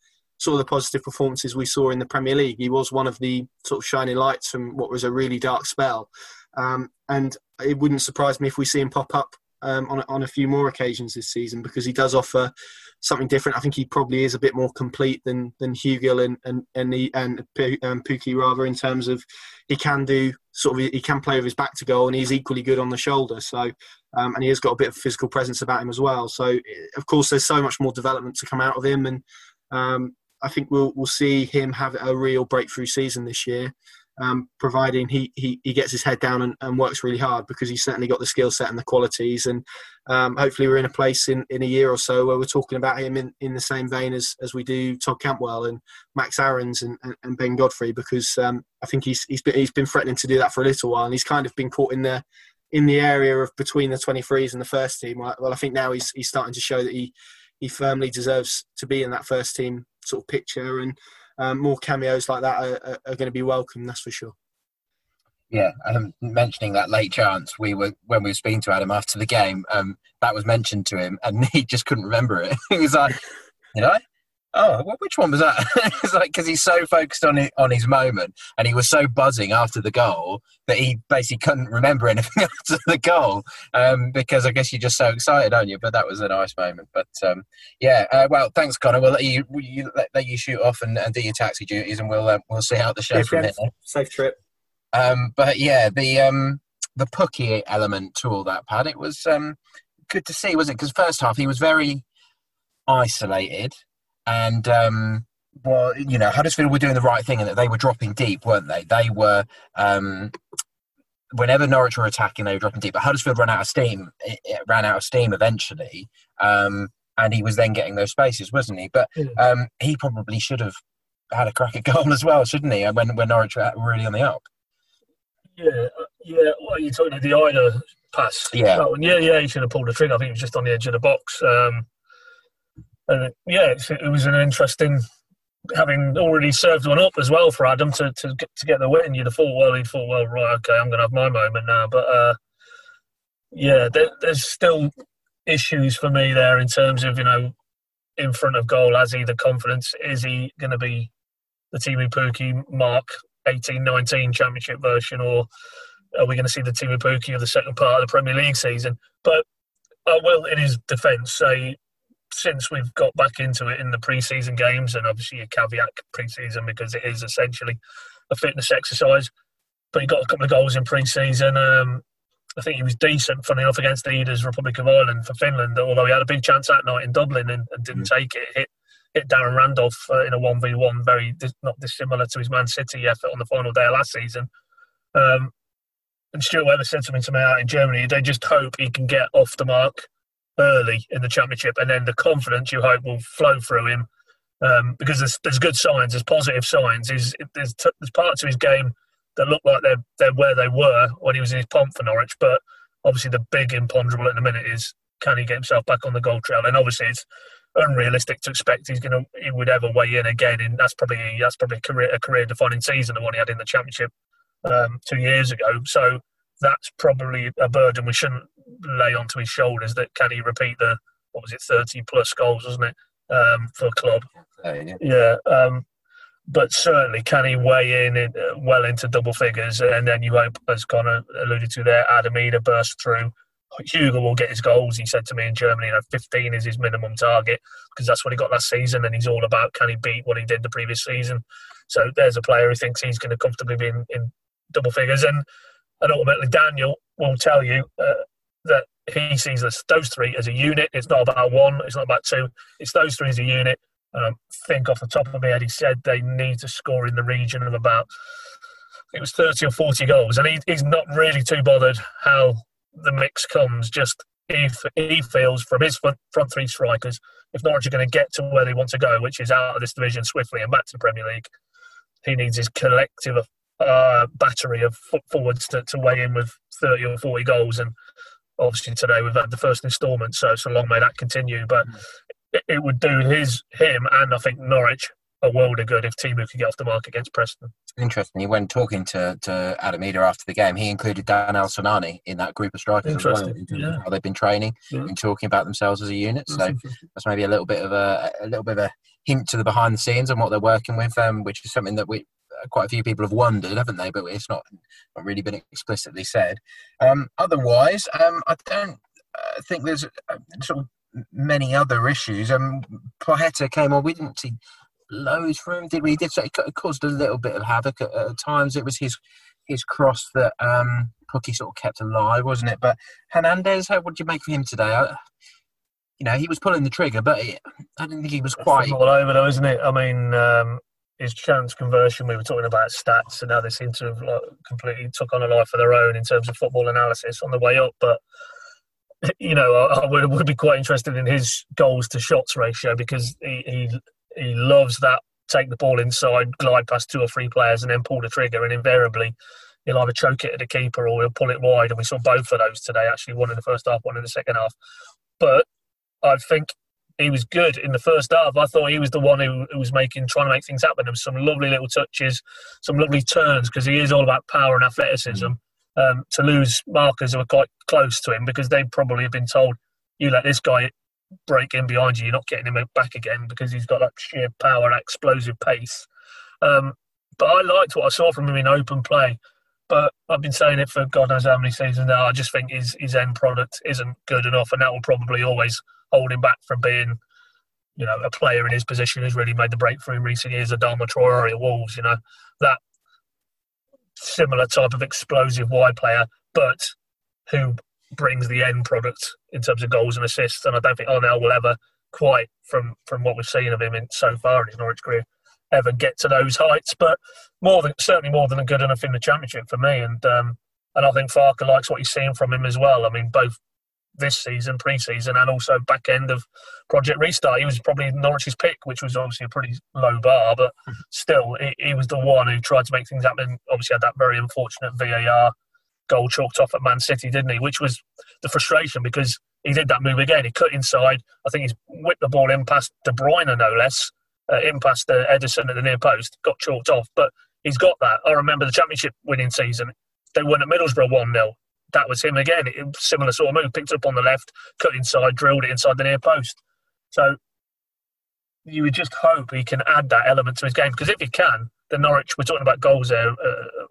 of the positive performances we saw in the Premier League. He was one of the sort of shining lights from what was a really dark spell. Um, and it wouldn't surprise me if we see him pop up um, on, on a few more occasions this season because he does offer something different. I think he probably is a bit more complete than than Hugill and and and, he, and um, rather in terms of he can do sort of he can play with his back to goal and he's equally good on the shoulder. So um, and he has got a bit of physical presence about him as well. So of course there's so much more development to come out of him and um, I think we'll we'll see him have a real breakthrough season this year, um, providing he, he, he gets his head down and, and, works really hard because he's certainly got the skill set and the qualities. And um, hopefully, we're in a place in, in a year or so where we're talking about him in, in the same vein as, as we do Todd Cantwell and Max Aarons and, and, and Ben Godfrey because um, I think he's he's been, he's been threatening to do that for a little while and he's kind of been caught in the in the area of between the 23s and the first team. Well, I think now he's he's starting to show that he he firmly deserves to be in that first team sort of picture, and um, more cameos like that are, are, are going to be welcome. That's for sure. Yeah, And um, mentioning that late chance, we were when we were speaking to Adam after the game. Um, that was mentioned to him, and he just couldn't remember it. he was like, "You know, oh, well, which one was that? it's like because he's so focused on it, on his moment, and he was so buzzing after the goal that he basically couldn't remember anything after the goal. Um, because I guess you're just so excited, aren't you? But that was a nice moment. But um, yeah, uh, well, thanks, Connor. We'll let you, you let, let, you shoot off and, and, do your taxi duties, and we'll uh, we'll see how the show from here. Safe trip. Um, but yeah, the um, the Pukki element to all that, Pad, it was um, good to see, was it? Because first half he was very isolated and um, well, you know, Huddersfield were doing the right thing and that they were dropping deep, weren't they? They were. Um, whenever Norwich were attacking, they were dropping deep. But Huddersfield ran out of steam. It, it ran out of steam eventually, um, and he was then getting those spaces, wasn't he? But um, he probably should have had a crack at goal as well, shouldn't he? When when Norwich were really on the up. Yeah, uh, yeah. What are you talking about? The Idah pass. Yeah, yeah, yeah. He should have pulled the trigger. I think it was just on the edge of the box. Um, and yeah, it was an interesting having already served one up as well for Adam to to get, to get the win. You'd have thought, well, he thought, well, right, okay, I'm going to have my moment now. But uh, yeah, there, there's still issues for me there in terms of you know in front of goal. Has he the confidence? Is he going to be the Teemu Pukki Mark 18 19 championship version, or are we going to see the Teemu Pukki of the second part of the Premier League season? But I will, in his defence, say since we've got back into it in the pre-season games, and obviously a caveat pre-season because it is essentially a fitness exercise. But he got a couple of goals in pre-season. Um, I think he was decent, funny enough, against the Idah's Republic of Ireland for Finland. Although he had a big chance that night in Dublin and, and didn't mm. take it. Hit hit Darren Randolph uh, in a one v one, very dis- not dissimilar to his Man City effort on the final day of last season. Um, and Stuart Webber said something to me out in Germany. They just hope he can get off the mark early in the championship, and then the confidence you hope will flow through him. Um, because there's, there's good signs, there's positive signs. He's, there's, t- there's parts of his game that look like they're they're where they were when he was in his pomp for Norwich. But obviously, the big imponderable at the minute is can he get himself back on the goal trail? And obviously, it's unrealistic to expect he's going to he would ever weigh in again. And that's probably that's probably a career a career defining season the one he had in the championship um, two years ago. So that's probably a burden we shouldn't lay onto his shoulders. That can he repeat the what was it thirty plus goals, wasn't it, um, for club? Yeah. Yeah. Um, but certainly, can he weigh in, in uh, well into double figures? And then you hope, as Connor alluded to there, Adam Idah burst through. Hugill will get his goals. He said to me in Germany, you know, 15 is his minimum target because that's what he got last season, and he's all about can he beat what he did the previous season. So there's a player who thinks he's going to comfortably be in, in double figures, and and ultimately Daniel will tell you uh, that he sees this, those three as a unit. It's not about one. It's not about two. It's those three as a unit. I think off the top of my head, he said they need to score in the region of about it was 30 or 40 goals. And he, he's not really too bothered how the mix comes. Just if he feels from his front, front three strikers, if Norwich are going to get to where they want to go, which is out of this division swiftly and back to the Premier League, he needs his collective uh, battery of forwards to, to weigh in with 30 or 40 goals. And obviously today we've had the first instalment, so so long may that continue. But it, it would do his him and I think Norwich a world of good if Teemu could get off the mark against Preston. Interesting. When talking to, to Adam Idah after the game, he included Danel Sinani in that group of strikers as well, in yeah. how they've been training Yeah. and talking about themselves as a unit. So that's maybe a little bit of a, a little bit of a hint to the behind the scenes and what they're working with, um, which is something that we quite a few people have wondered, haven't they? But it's not not really been explicitly said. Um, otherwise, um, I don't uh, think there's uh, sort of many other issues. Um, Placheta came on. We didn't see loads from him, did we? He did so it caused a little bit of havoc at, at times. It was his his cross that um, Pukki sort of kept alive, wasn't it? But Hernandez, how what did you make of him today? I, you know, he was pulling the trigger, but it, I didn't think he was quite. all over though, isn't it? I mean, um, his chance conversion. We were talking about stats, and now they seem to have like, completely took on a life of their own in terms of football analysis on the way up. But you know, I, I would, would be quite interested in his goals to shots ratio because he he, he loves that take the ball inside, glide past two or three players, and then pull the trigger, and invariably. He'll either choke it at the keeper or he'll pull it wide, and we saw both of those today. Actually, one in the first half, one in the second half. But I think he was good in the first half. I thought he was the one who, who was making, trying to make things happen. There was some lovely little touches, some lovely turns because he is all about power and athleticism. Um, to lose markers who are quite close to him because they probably have been told, "You let this guy break in behind you, you're not getting him back again because he's got that sheer power, that explosive pace." Um, but I liked what I saw from him in open play. But I've been saying it for God knows how many seasons now. I just think his his end product isn't good enough, and that will probably always hold him back from being, you know, a player in his position who's really made the breakthrough in recent years. Adama Traore at Wolves, you know, that similar type of explosive wide player, but who brings the end product in terms of goals and assists. And I don't think Onel will ever quite, from from what we've seen of him in so far in his Norwich career, ever get to those heights. But more than certainly more than good enough in the championship for me. And um, and I think Farke likes what he's seeing from him as well. I mean, both this season, pre-season, and also back end of Project Restart. He was probably Norwich's pick, which was obviously a pretty low bar, but still, he, he was the one who tried to make things happen. Obviously, had that very unfortunate VAR goal chalked off at Man City, didn't he? Which was the frustration because he did that move again. He cut inside. I think he's whipped the ball in past De Bruyne, no less, uh, in past uh, Ederson at the near post, got chalked off. But he's got that. I remember the championship winning season. They won at Middlesbrough 1 0 that was him again. It, similar sort of move. Picked up on the left, cut inside, drilled it inside the near post. So you would just hope he can add that element to his game because if he can, the Norwich we're talking about goals there uh,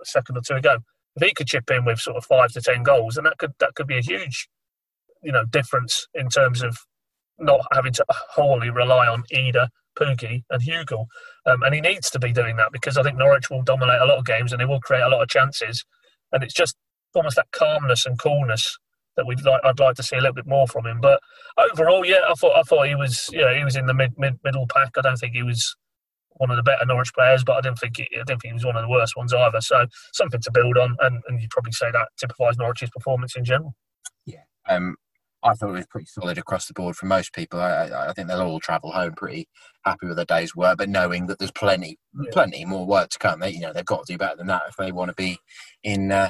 a second or two ago. If he could chip in with sort of five to ten goals, and that could that could be a huge, you know, difference in terms of not having to wholly rely on Idah, Pukki, and Hugill. Um, and he needs to be doing that because I think Norwich will dominate a lot of games and they will create a lot of chances. And it's just almost that calmness and coolness that we'd like. I'd like to see a little bit more from him. But overall, yeah, I thought I thought he was, you know, he was in the mid, mid middle pack. I don't think he was one of the better Norwich players, but I didn't think he, I didn't think he was one of the worst ones either. So something to build on, and, and you'd probably say that typifies Norwich's performance in general. Yeah. Um, I thought it was pretty solid across the board for most people. I, I think they'll all travel home pretty happy with their day's work, but knowing that there's plenty, yeah. plenty more work to come. They, you know, they've got to do better than that if they want to be in uh,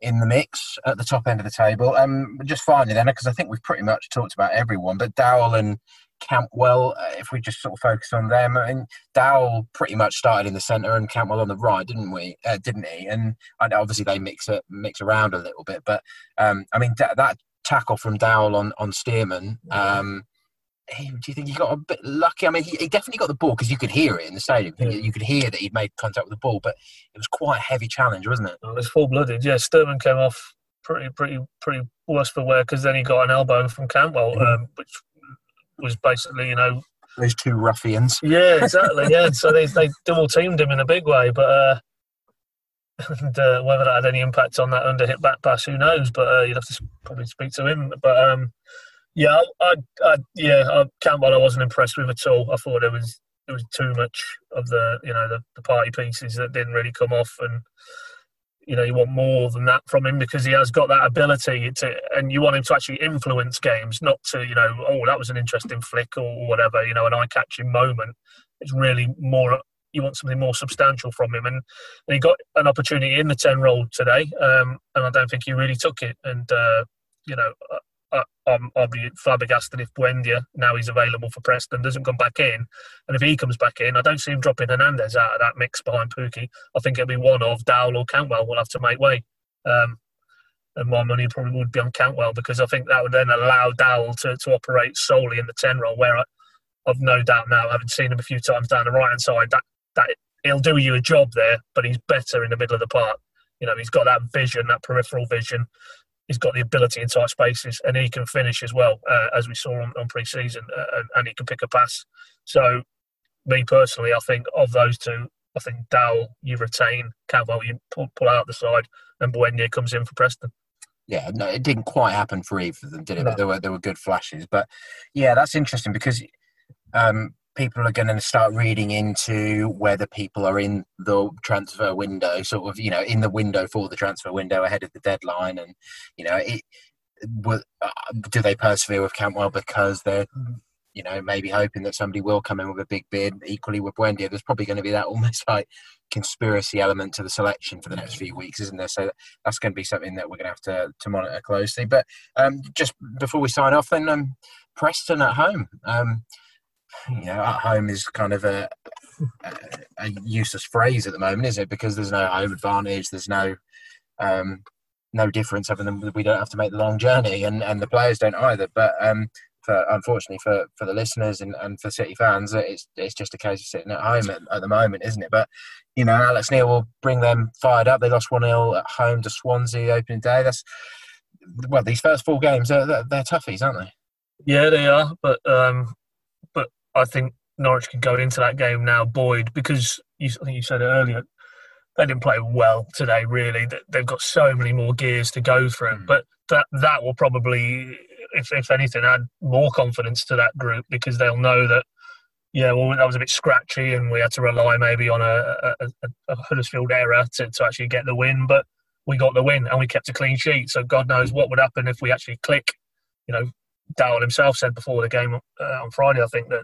in the mix at the top end of the table. Um, just finally, then, because I think we've pretty much talked about everyone, but Dowell and Cantwell, uh, if we just sort of focus on them, I mean, Dowell pretty much started in the centre and Cantwell on the right, didn't we? Uh, didn't he? And obviously they mix it, mix around a little bit, but um, I mean that, that tackle from Dowell on on Stearman. Um, do you think he got a bit lucky? I mean, he, he definitely got the ball because you could hear it in the stadium. Yeah. You could hear that he'd made contact with the ball, but it was quite a heavy challenge, wasn't it? it was full blooded. Yeah, Stearman came off pretty, pretty, pretty worse for wear because then he got an elbow from Cantwell, mm-hmm. um, which was basically, you know, those two ruffians. Yeah, exactly. Yeah, so they they double teamed him in a big way, but. Uh, and uh, whether that had any impact on that under hit back pass, who knows? But uh, you'd have to probably speak to him. But um, yeah, I, I, yeah, I, Cantwell, I wasn't impressed with at all. I thought it was it was too much of the you know the, the party pieces that didn't really come off, and you know you want more than that from him because he has got that ability to, and you want him to actually influence games, not to you know oh that was an interesting flick or whatever, you know an eye catching moment. It's really more you want something more substantial from him, and, and he got an opportunity in the ten role today, um, and I don't think he really took it, and uh, you know I'm, I'll be flabbergasted if Buendia, now he's available for Preston, doesn't come back in. And if he comes back in, I don't see him dropping Hernandez out of that mix behind Pukki. I think it'll be one of Dowell or Cantwell will have to make way. Um, and my money probably would be on Cantwell because I think that would then allow Dowell to, to operate solely in the 10 role, where I, I've no doubt now, having seen him a few times down the right hand side, that, that he'll do you a job there, but he's better in the middle of the park. You know, he's got that vision, that peripheral vision he's got the ability in tight spaces and he can finish as well, uh, as we saw on, on pre season, uh, and, and, he can pick a pass. So, me personally, I think of those two, I think Dowell you retain, Cantwell you pull, pull out the side, and Buendia comes in for Preston. Yeah, no, it didn't quite happen for either of them, did it? No. But there were there were good flashes. But yeah, that's interesting because um, people are going to start reading into whether people are in the transfer window, sort of, you know, in the window for the transfer window ahead of the deadline, and you know, it, uh, do they persevere with Cantwell because they're, you know, maybe hoping that somebody will come in with a big bid. Equally with Buendia, there's probably going to be that almost like conspiracy element to the selection for the next few weeks, isn't there? So that's going to be something that we're going to have to, to monitor closely. But um, just before we sign off, then um, Preston at home. Um, you know, at home is kind of a, a, a useless phrase at the moment, is it? Because there's no home advantage, there's no um, no difference other than we don't have to make the long journey, and, and the players don't either. But um, for, unfortunately for, for the listeners and, and for City fans, it's it's just a case of sitting at home at, at the moment, isn't it? But you know, Alex Neil will bring them fired up. They lost one 0 at home to Swansea opening day. That's well, these first four games are they're, they're toughies, aren't they? Yeah, they are. But um, I think Norwich can go into that game now buoyed because you, I think you said it earlier. They didn't play well today. Really, they've got so many more gears to go through. Mm. But that that will probably, if if anything, add more confidence to that group because they'll know that yeah, well, that was a bit scratchy, and we had to rely maybe on a, a, a, Huddersfield error to, to actually get the win. But we got the win, and we kept a clean sheet. So God knows what would happen if we actually click. You know, Dowell himself said before the game uh, on Friday, I think that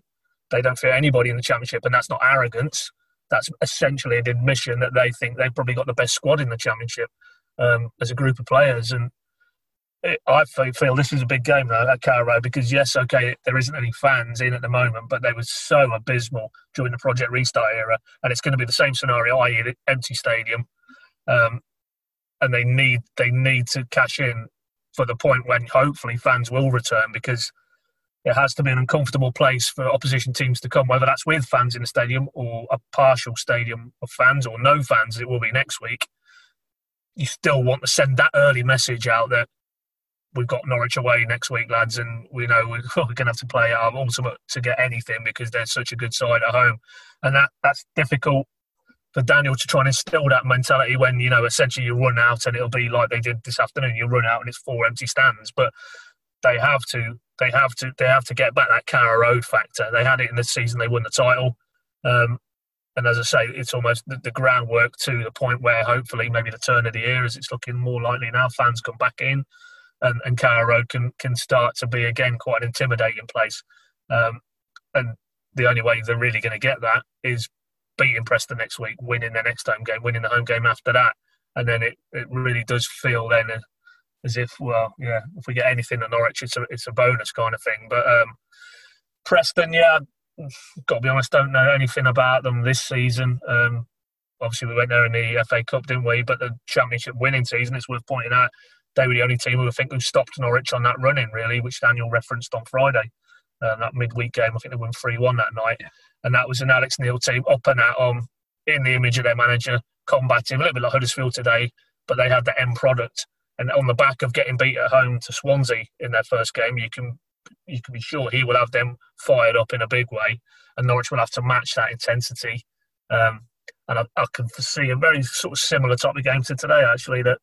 they don't fear anybody in the championship, and that's not arrogance. That's essentially an admission that they think they've probably got the best squad in the championship um, as a group of players. And it, I feel this is a big game though at Carrow because yes, okay, there isn't any fans in at the moment, but they were so abysmal during the Project Restart era, and it's going to be the same scenario, i.e., empty stadium. Um, and they need they need to cash in for the point when hopefully fans will return because it has to be an uncomfortable place for opposition teams to come, whether that's with fans in the stadium or a partial stadium of fans or no fans, it will be next week. You still want to send that early message out that we've got Norwich away next week, lads, and we know we're, going to have to play our ultimate to get anything because they're such a good side at home. And that that's difficult for Daniel to try and instill that mentality when, you know, essentially you run out and it'll be like they did this afternoon. You run out and it's four empty stands. But they have to they have to they have to get back that Carrow Road factor. They had it in the season they won the title. Um, and as I say, it's almost the, the, groundwork to the point where hopefully maybe the turn of the year, as it's looking more likely now, fans come back in. and, and Carrow Road can can start to be again quite an intimidating place. Um, and the only way they're really going to get that is beating Preston next week, winning their next home game, winning the home game after that, and then it, it really does feel then as if well, yeah, if we get anything at Norwich, it's a it's a bonus kind of thing. But um, Preston, yeah, got to be honest, don't know anything about them this season. Um, obviously, we went there in the FA Cup, didn't we? But the Championship winning season, it's worth pointing out, they were the only team who I think who stopped Norwich on that running, really, which Daniel referenced on Friday. Uh, that midweek game, I think they won 3 1 that night. And that was an Alex Neil team up and at on in the image of their manager, combative, a little bit like Huddersfield today, but they had the end product. And on the back of getting beat at home to Swansea in their first game, you can you can be sure he will have them fired up in a big way, and Norwich will have to match that intensity. Um, and I, I, can foresee a very sort of similar type of game to today, actually. That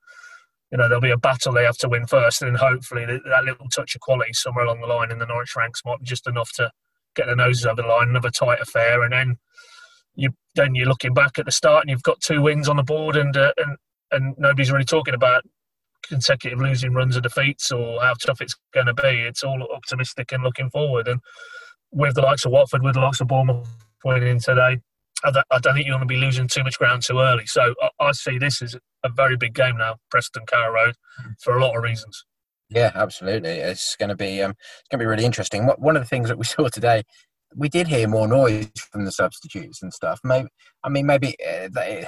you know there'll be a battle they have to win first, and then hopefully that, that little touch of quality somewhere along the line in the Norwich ranks might be just enough to get the noses over the line, another tight affair, and then you then you're looking back at the start and you've got two wins on the board, and uh, and and nobody's really talking about consecutive losing runs or defeats or how tough it's going to be. It's all optimistic and looking forward. And with the likes of Watford, with the likes of Bournemouth winning today, I don't, think you want to be losing too much ground too early. So I, I see this as a very big game now, Preston Carrow Road, for a lot of reasons. Yeah, absolutely. It's going to be um, it's going to be really interesting. One of the things that we saw today, we did hear more noise from the substitutes and stuff. Maybe I mean maybe uh, they,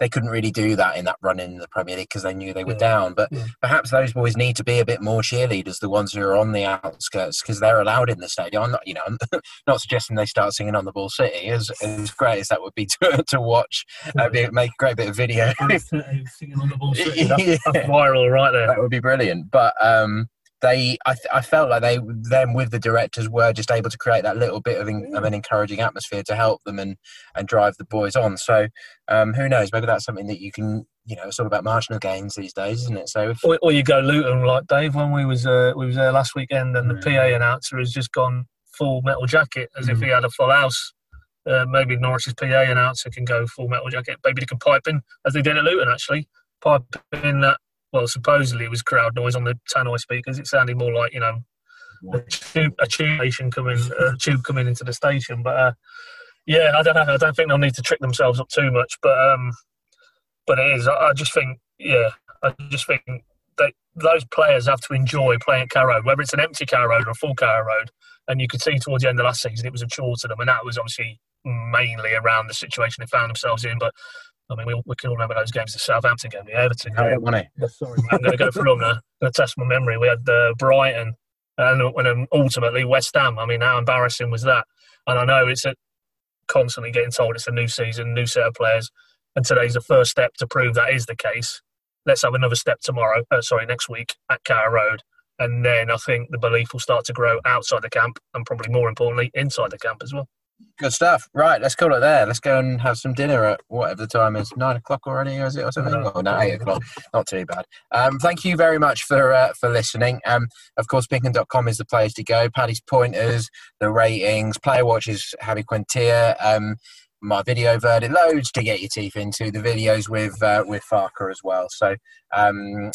they couldn't really do that in that run in the Premier League because they knew they were yeah. down. But yeah. perhaps those boys need to be a bit more cheerleaders, the ones who are on the outskirts, because they're allowed in the stadium. I'm not, you know, I'm not suggesting they start singing on the Ball City. As, as great as that would be to, to watch, yeah. uh, make a great bit of video. singing on the Ball City, that's, that's viral right there. That would be brilliant. But um, they I, I felt like they them with the directors were just able to create that little bit of, in, of an encouraging atmosphere to help them and and drive the boys on. So um, who knows? Maybe that's something that you can you know it's all about marginal gains these days isn't it? So if, or, or, you go Luton like Dave when we was uh, we was there last weekend and the mm. PA announcer has just gone full metal jacket as mm. if he had a full house. Uh, maybe Norwich's PA announcer can go full metal jacket. Maybe they can pipe in as they did at Luton actually pipe in that well, supposedly it was crowd noise on the tannoy speakers. It sounded more like you know a tube, a tube station coming, a tube coming into the station. But uh, yeah, I don't know. I don't think they'll need to trick themselves up too much. But um, but it is. I, I just think, yeah, I just think that those players have to enjoy playing at Carrow Road, whether it's an empty Carrow Road or a full Carrow Road. And you could see towards the end of last season, it was a chore to them, and that was obviously mainly around the situation they found themselves in. But I mean, we, we can all remember those games, the Southampton game, the Everton game. Oh, money. Sorry, I'm going to go through them now. going to test my memory. We had uh, Brighton and, and ultimately West Ham. I mean, how embarrassing was that? And I know it's a, constantly getting told it's a new season, new set of players, and today's the first step to prove that is the case. Let's have another step tomorrow, uh, sorry, next week at Carrow Road. And then I think the belief will start to grow outside the camp and probably more importantly, inside the camp as well. Good stuff. Right, let's call it there. Let's go and have some dinner at whatever the time is. Nine o'clock already, is it, or something? No, oh, no, eight o'clock. Not too bad. Um, thank you very much for uh, for listening. Um, of course, Pinkun.com is the place to go. Paddy's pointers, the ratings, player watches, Xavi Quintilla. Um, my video verdict loads to get your teeth into the videos with uh, with Farke as well. So, um,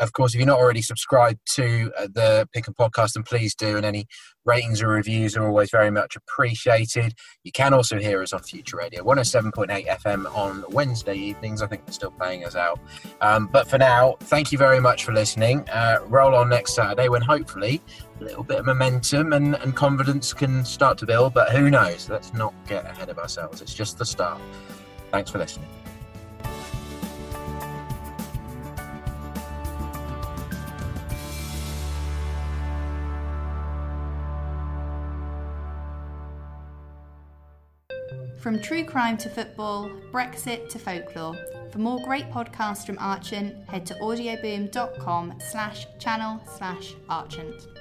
of course, if you're not already subscribed to uh, the Pinkun Podcast, then please do. And any ratings or reviews are always very much appreciated. You can also hear us on Future Radio, 107.8 FM on Wednesday evenings. I think they're still playing us out. Um, but for now, thank you very much for listening. Uh, roll on next Saturday when hopefully a little bit of momentum and, and confidence can start to build. But who knows? Let's not get ahead of ourselves. It's just the start. Thanks for listening. From true crime to football, Brexit to folklore. For more great podcasts from Archant, head to audioboom.com slash channel slash Archant.